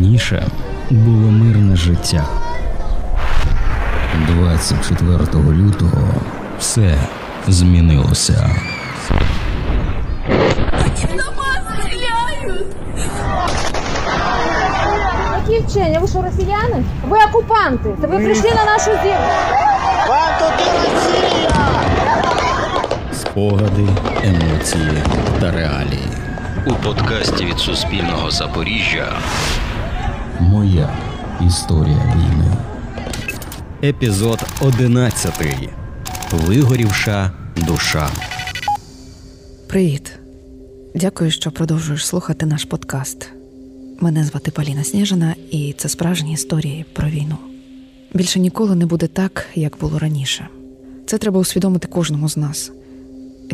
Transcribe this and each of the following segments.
Раніше було мирне життя. 24 лютого все змінилося. Які вчення? Ви що, росіяни? Ви окупанти. Це ви прийшли на нашу землю. Вам тут Росія! Спогади, емоції та реалії. У подкасті від Суспільного Запоріжжя. Моя історія війни. Епізод 11. Вигорівша душа. Привіт. Дякую, що продовжуєш слухати наш подкаст. Мене звати Поліна Сніжина, і це справжні історії про війну. Більше ніколи не буде так, як було раніше. Це треба усвідомити кожному з нас.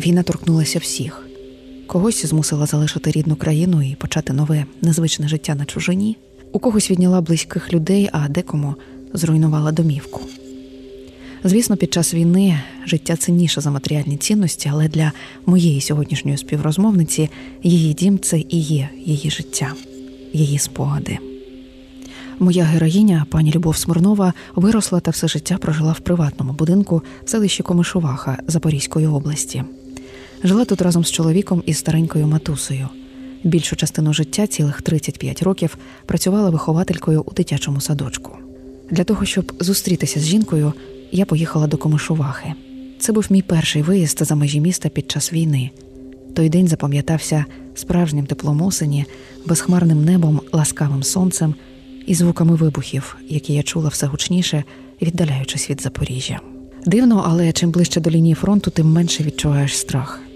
Війна торкнулася всіх. Когось змусила залишити рідну країну і почати нове, незвичне життя на чужині, у когось відняла близьких людей, а декому зруйнувала домівку. Звісно, під час війни життя цінніше за матеріальні цінності, але для моєї сьогоднішньої співрозмовниці її дім це і є її життя, її спогади. Моя героїня, пані Любов Смирнова, виросла та все життя прожила в приватному будинку в селищі Комишуваха Запорізької області. Жила тут разом з чоловіком і старенькою матусею. Більшу частину життя, цілих 35 років, працювала вихователькою у дитячому садочку. Для того, щоб зустрітися з жінкою, я поїхала до Комишувахи. Це був мій перший виїзд за межі міста під час війни. Той день запам'ятався справжнім теплом осені, безхмарним небом, ласкавим сонцем і звуками вибухів, які я чула все гучніше, віддаляючись від Запоріжжя. Дивно, але чим ближче до лінії фронту, тим менше відчуваєш страх.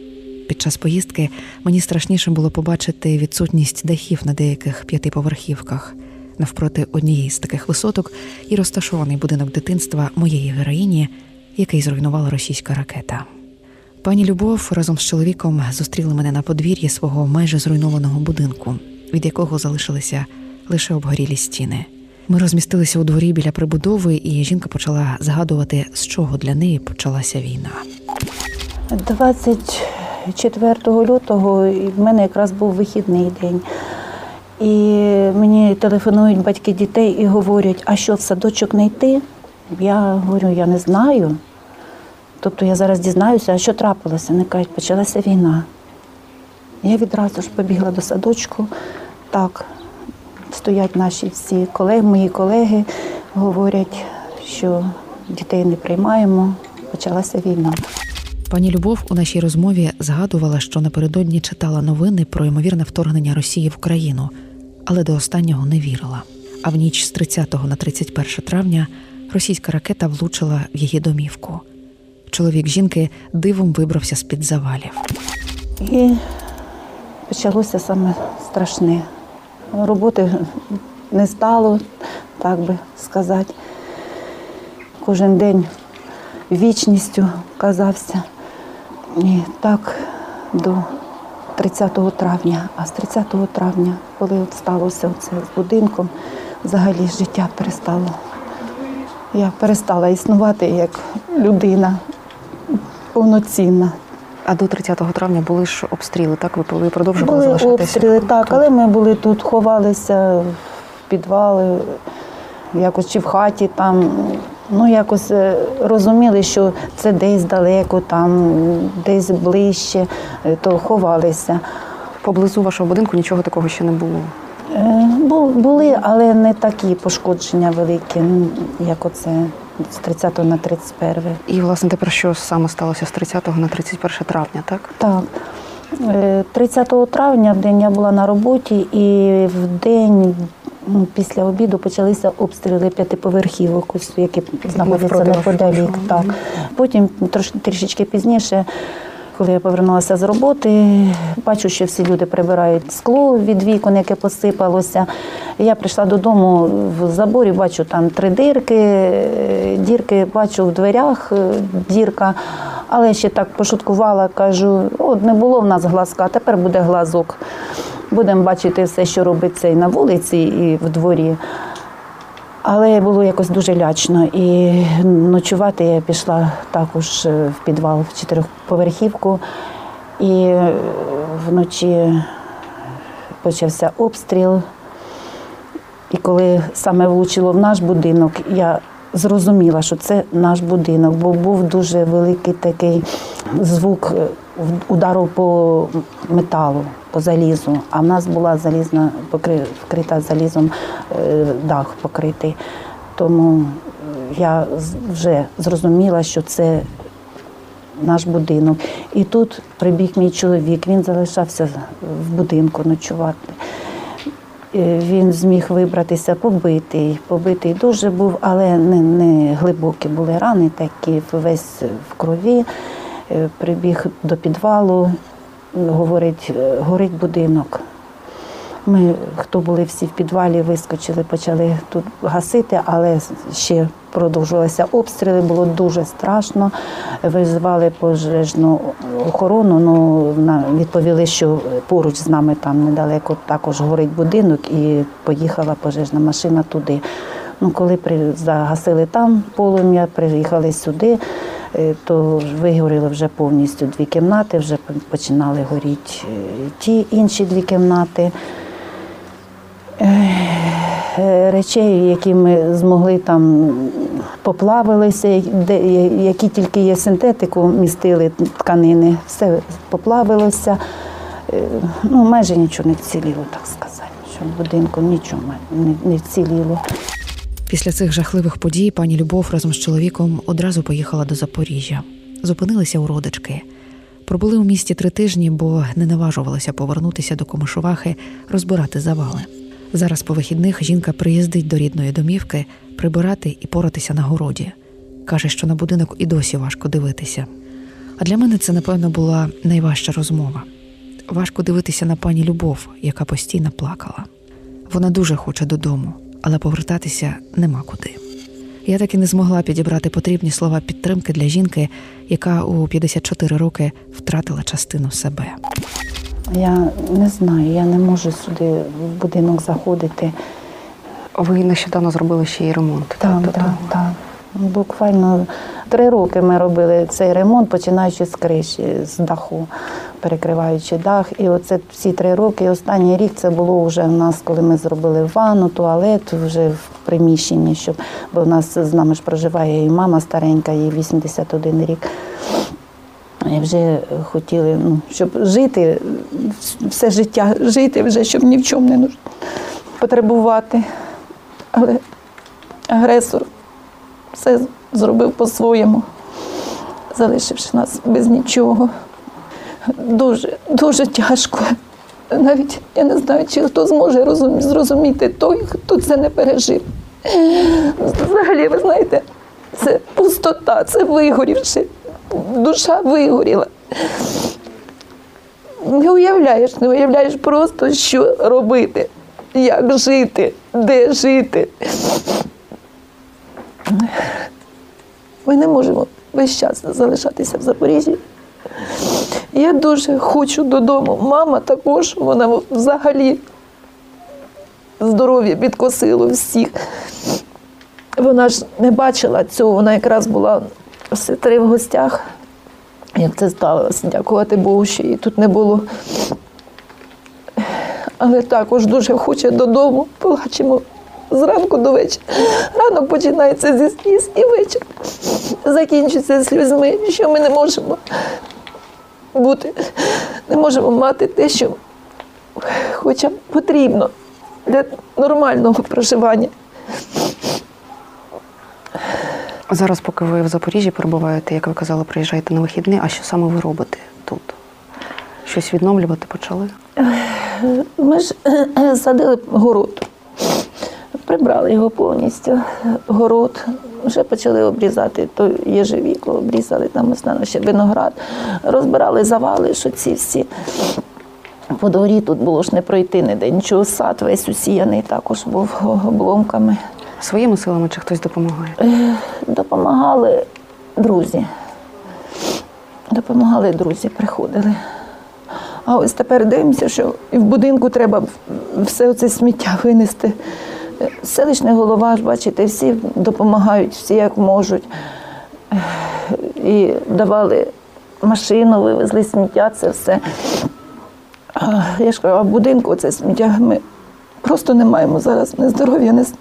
Під час поїздки мені страшніше було побачити відсутність дахів на деяких п'ятиповерхівках. Навпроти однієї з таких висоток і розташований будинок дитинства моєї героїні, який зруйнувала російська ракета. Пані Любов разом з чоловіком зустріли мене на подвір'ї свого майже зруйнованого будинку, від якого залишилися лише обгорілі стіни. Ми розмістилися у дворі біля прибудови, і жінка почала згадувати, з чого для неї почалася війна. 24 лютого і в мене якраз був вихідний день. І мені телефонують батьки дітей і говорять, а що в садочок не йти? Я говорю, я не знаю. Тобто я зараз дізнаюся, а що трапилося. Вони кажуть, почалася війна. Я відразу ж побігла до садочку. Так, стоять наші всі колеги, мої колеги, говорять, що дітей не приймаємо, почалася війна. Пані Любов у нашій розмові згадувала, що напередодні читала новини про ймовірне вторгнення Росії в Україну, але до останнього не вірила. А в ніч з 30 на 31 травня російська ракета влучила в її домівку. Чоловік жінки дивом вибрався з під завалів. І почалося саме страшне. Роботи не стало, так би сказати. Кожен день вічністю казався. І так до 30 травня. А з 30 травня, коли от сталося це з будинком, взагалі життя перестало. Я перестала існувати як людина повноцінна. А до 30 травня були ж обстріли, так? Ви продовжували Були залишатися? обстріли, так, але ми були тут, ховалися в підвали, якось чи в хаті там. Ну, якось е, розуміли, що це десь далеко, там, десь ближче, е, то ховалися. Поблизу вашого будинку нічого такого ще не було. Е, бу- Були, але не такі пошкодження великі, ну, як оце з 30 на 31. І, власне, тепер що саме сталося з 30 на 31 травня, так? Так. Е, 30 травня в день я була на роботі, і в день ну, після обіду почалися обстріли п'ятиповерхівок, які знаходяться неподалік. Так. Потім трош, трішечки пізніше. Коли я повернулася з роботи, бачу, що всі люди прибирають скло від вікон, яке посипалося. Я прийшла додому в заборі, бачу там три дирки, е, дірки бачу в дверях, е, дірка. Але ще так пошуткувала, кажу, от не було в нас глазка, тепер буде глазок. Будемо бачити все, що робиться і на вулиці, і в дворі. Але було якось дуже лячно. І ночувати я пішла також е, в підвал в чотирьохповерхівку. І е, вночі почався обстріл. І коли саме влучило в наш будинок, я зрозуміла, що це наш будинок, бо був дуже великий такий звук е, удару по металу, по залізу. А в нас була залізна вкрита залізом е, дах покритий. Тому я вже зрозуміла, що це наш будинок. І тут прибіг мій чоловік, він залишався в будинку ночувати. Е, Він зміг вибратися побитий, побитий дуже був, але не, не глибокі були рани, такі весь в крові. Е, Прибіг до підвалу, говорить, е, горить будинок. Ми, хто були всі в підвалі, вискочили, почали тут гасити, але ще продовжувалися обстріли, було дуже страшно. Визвали пожежну охорону. Ну, нам відповіли, що поруч з нами там недалеко також горить будинок, і поїхала пожежна машина туди. Ну, коли загасили там полум'я, приїхали сюди, то вигоріли вже повністю дві кімнати, вже починали горіти е, ті інші дві кімнати. Е, речей, які ми змогли там поплавилися, які тільки є синтетику, містили тканини, все поплавилося. Е, Ну, майже нічого не вціліло, так сказати. Що в будинку нічого не вціліло. Після цих жахливих подій пані Любов разом з чоловіком одразу поїхала до Запоріжжя. Зупинилися у родички. Пробули у місті три тижні, бо не наважувалися повернутися до Комишувахи, розбирати завали. Зараз по вихідних жінка приїздить до рідної домівки прибирати і поратися на городі. Каже, що на будинок і досі важко дивитися. А для мене це, напевно, була найважча розмова. Важко дивитися на пані Любов, яка постійно плакала. Вона дуже хоче додому, але повертатися нема куди. Я так і не змогла підібрати потрібні слова підтримки для жінки, яка у 54 роки втратила частину себе. Я не знаю, я не можу сюди в будинок заходити. Ви нещодавно зробили ще й ремонт. Так, так, так, так. Буквально три роки ми робили цей ремонт, починаючи з криші, з даху, перекриваючи дах. І оце всі три роки. І останній рік це було вже в нас, коли ми зробили ванну, туалет вже в приміщенні, щоб бо в нас з нами ж проживає і мама старенька, їй 81 рік. І вже хотіли, ну, щоб жити, все життя жити вже, щоб ні в чому не потребувати. Але агресор все зробив по-своєму, залишивши нас без нічого. Дуже, дуже тяжко. Навіть я не знаю, чи хто зможе зрозуміти той, хто це не пережив. Взагалі, ви знаєте, це пустота, це вигорівши. Душа вигоріла. Не уявляєш, не уявляєш просто, що робити, як жити, де жити. Ми не можемо весь час залишатися в Запоріжжі. Я дуже хочу додому. Мама також, вона взагалі здоров'я підкосило всіх. Вона ж не бачила цього, вона якраз була в сестри в гостях. Як це сталося, дякувати Богу, що її тут не було. Але також дуже хоче додому, плачемо зранку до вечора. Ранок починається зі сліз і вечір закінчується сльозьми, що ми не можемо бути, не можемо мати те, що хоча б потрібно для нормального проживання. Зараз, поки ви в Запоріжжі перебуваєте, як ви казали, приїжджаєте на вихідні, а що саме ви робите тут? Щось відновлювати почали? Ми ж садили город, прибрали його повністю. Город, вже почали обрізати, то єжевіку обрізали, там останньо ще виноград, розбирали завали, що ці всі. По дворі тут було ж не пройти ніде, нічого, сад весь усіяний також був обломками. Своїми силами чи хтось допомагає? Допомагали друзі. Допомагали друзі, приходили. А ось тепер дивимося, що і в будинку треба все це сміття винести. Селищний голова, бачите, всі допомагають, всі як можуть. І давали машину, вивезли сміття, це все. Я ж кажу, а будинку це сміття ми Просто не маємо зараз ні здоров'я, с-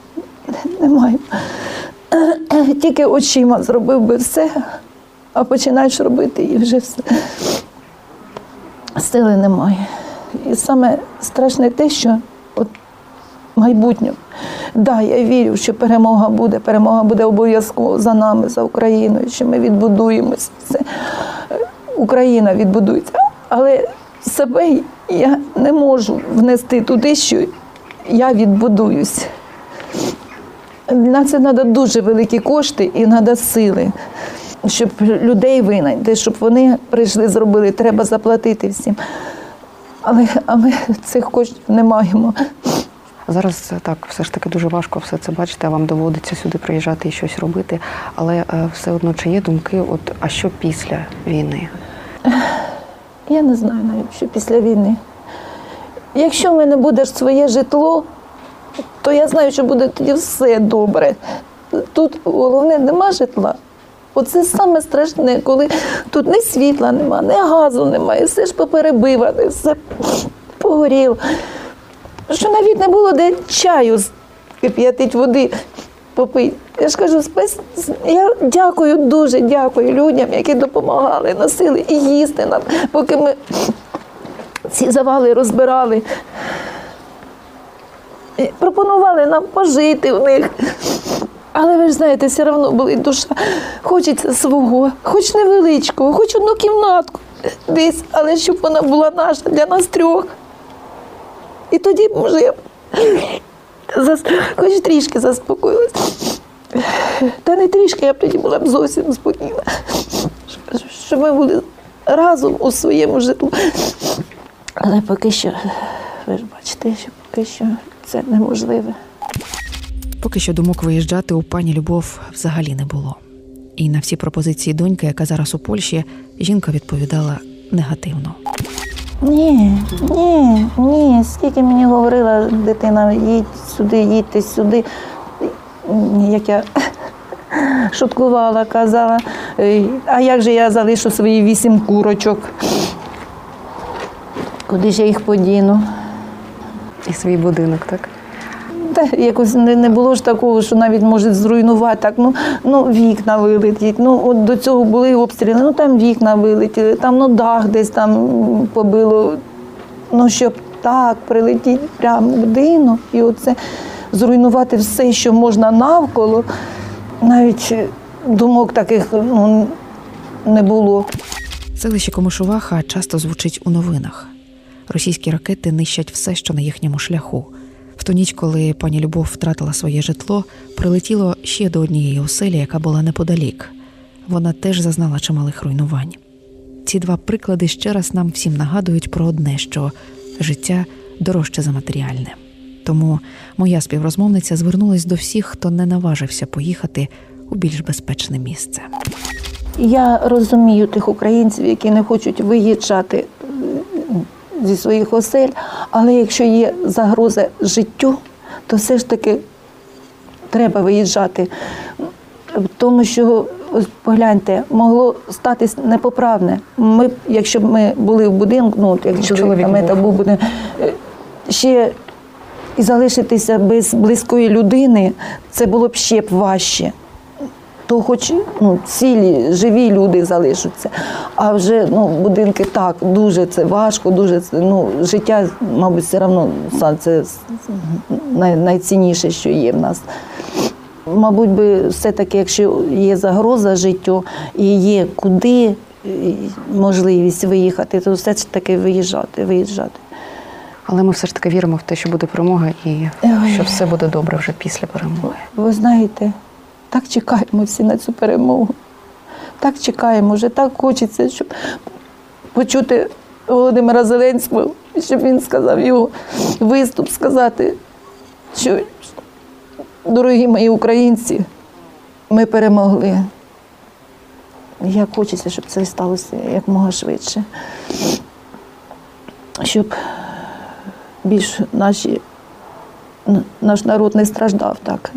не маємо. Тільки очима зробив би все, а починаєш робити і вже все. Сили немає. І саме страшне те, що майбутнє. Да, я вірю, що перемога буде, перемога буде обов'язково за нами, за Україною, що ми відбудуємося. Все. Україна відбудується. Але себе я не можу внести туди, що я відбудуюсь. На це треба дуже великі кошти і треба сили, щоб людей винайти, щоб вони прийшли, зробили, треба заплатити всім. Але, але цих коштів не маємо. Зараз так, все ж таки дуже важко все це бачити, а вам доводиться сюди приїжджати і щось робити. Але е, все одно чи є думки, от а що після війни? Я не знаю навіть, що після війни. Якщо в мене буде своє житло, то я знаю, що буде тоді все добре. Тут головне нема житла. Оце саме страшне, коли тут ні світла нема, ні газу немає, все ж поперебиване, все погоріло. Що навіть не було де чаю кип'ятить води попити. Я ж кажу, спас... я дякую, дуже дякую людям, які допомагали, носили і їсти нам, поки ми ці завали розбирали. Пропонували нам пожити в них. Але ви ж знаєте, все одно болить душа. Хочеться свого, хоч невеличкого, хоч одну кімнатку десь, але щоб вона була наша для нас трьох. І тоді, може, я зас... хоч трішки заспокоїлася. Та не трішки, я б тоді була б зовсім спокійна. Щоб ми були разом у своєму житлу. Але поки що, ви ж бачите, що поки що це неможливе. Поки що думок виїжджати у пані Любов взагалі не було. І на всі пропозиції доньки, яка зараз у Польщі, жінка відповідала негативно. Ні, ні, ні. Скільки мені говорила дитина, їдь сюди, їдьте сюди. Як я шуткувала, казала, а як же я залишу свої вісім курочок? Куди ж я їх подіну? І свій будинок, так? Та якось не, не було ж такого, що навіть може зруйнувати так. Ну, ну вікна вилетять. Ну от до цього були обстріли. Ну там вікна вилетіли, там ну дах десь там побило. Ну щоб так прилетіти прямо в будинок і оце зруйнувати все, що можна навколо. Навіть думок таких ну, не було. Селище Комишуваха часто звучить у новинах. Російські ракети нищать все, що на їхньому шляху. В ту ніч, коли пані Любов втратила своє житло, прилетіло ще до однієї оселі, яка була неподалік. Вона теж зазнала чималих руйнувань. Ці два приклади ще раз нам всім нагадують про одне, що життя дорожче за матеріальне. Тому моя співрозмовниця звернулась до всіх, хто не наважився поїхати у більш безпечне місце. Я розумію тих українців, які не хочуть виїжджати е, зі своїх осель, але якщо є загроза життю, то все ж таки треба виїжджати. Тому що, ось погляньте, могло статись непоправне. Ми, якщо б ми були в будинку, ну от як чоловік, був. був будинок, е, ще і залишитися без близької людини, це було б ще б важче то хоч ну, цілі, живі люди залишаться. А вже ну, будинки так, дуже це важко, дуже це, ну, життя, мабуть, все одно це най, найцінніше, що є в нас. Мабуть, би все-таки, якщо є загроза життю і є куди можливість виїхати, то все ж таки виїжджати, виїжджати. Але ми все ж таки віримо в те, що буде перемога і Ой. що все буде добре вже після перемоги. Ви знаєте, так чекаємо всі на цю перемогу. Так чекаємо, вже так хочеться, щоб почути Володимира Зеленського, щоб він сказав його виступ, сказати, що дорогі мої українці, ми перемогли. Як хочеться, щоб це сталося якмога швидше. Щоб більш наші, наш народ не страждав так.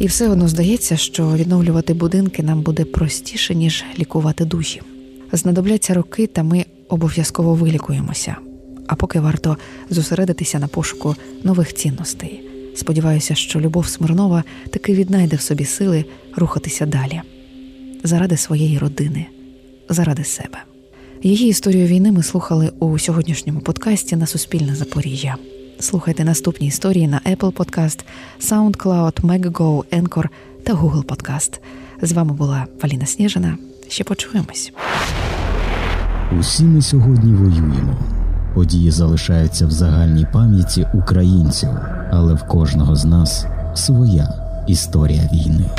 І все одно здається, що відновлювати будинки нам буде простіше, ніж лікувати душі. Знадобляться роки, та ми обов'язково вилікуємося. А поки варто зосередитися на пошуку нових цінностей. Сподіваюся, що Любов Смирнова таки віднайде в собі сили рухатися далі заради своєї родини, заради себе. Її історію війни ми слухали у сьогоднішньому подкасті на Суспільне Запоріжжя. Слухайте наступні історії на Apple Podcast, SoundCloud, Megago, Anchor та Google Podcast. З вами була Валіна Сніжина. Ще почуємось. Усі ми сьогодні воюємо. Події залишаються в загальній пам'яті українців, але в кожного з нас своя історія війни.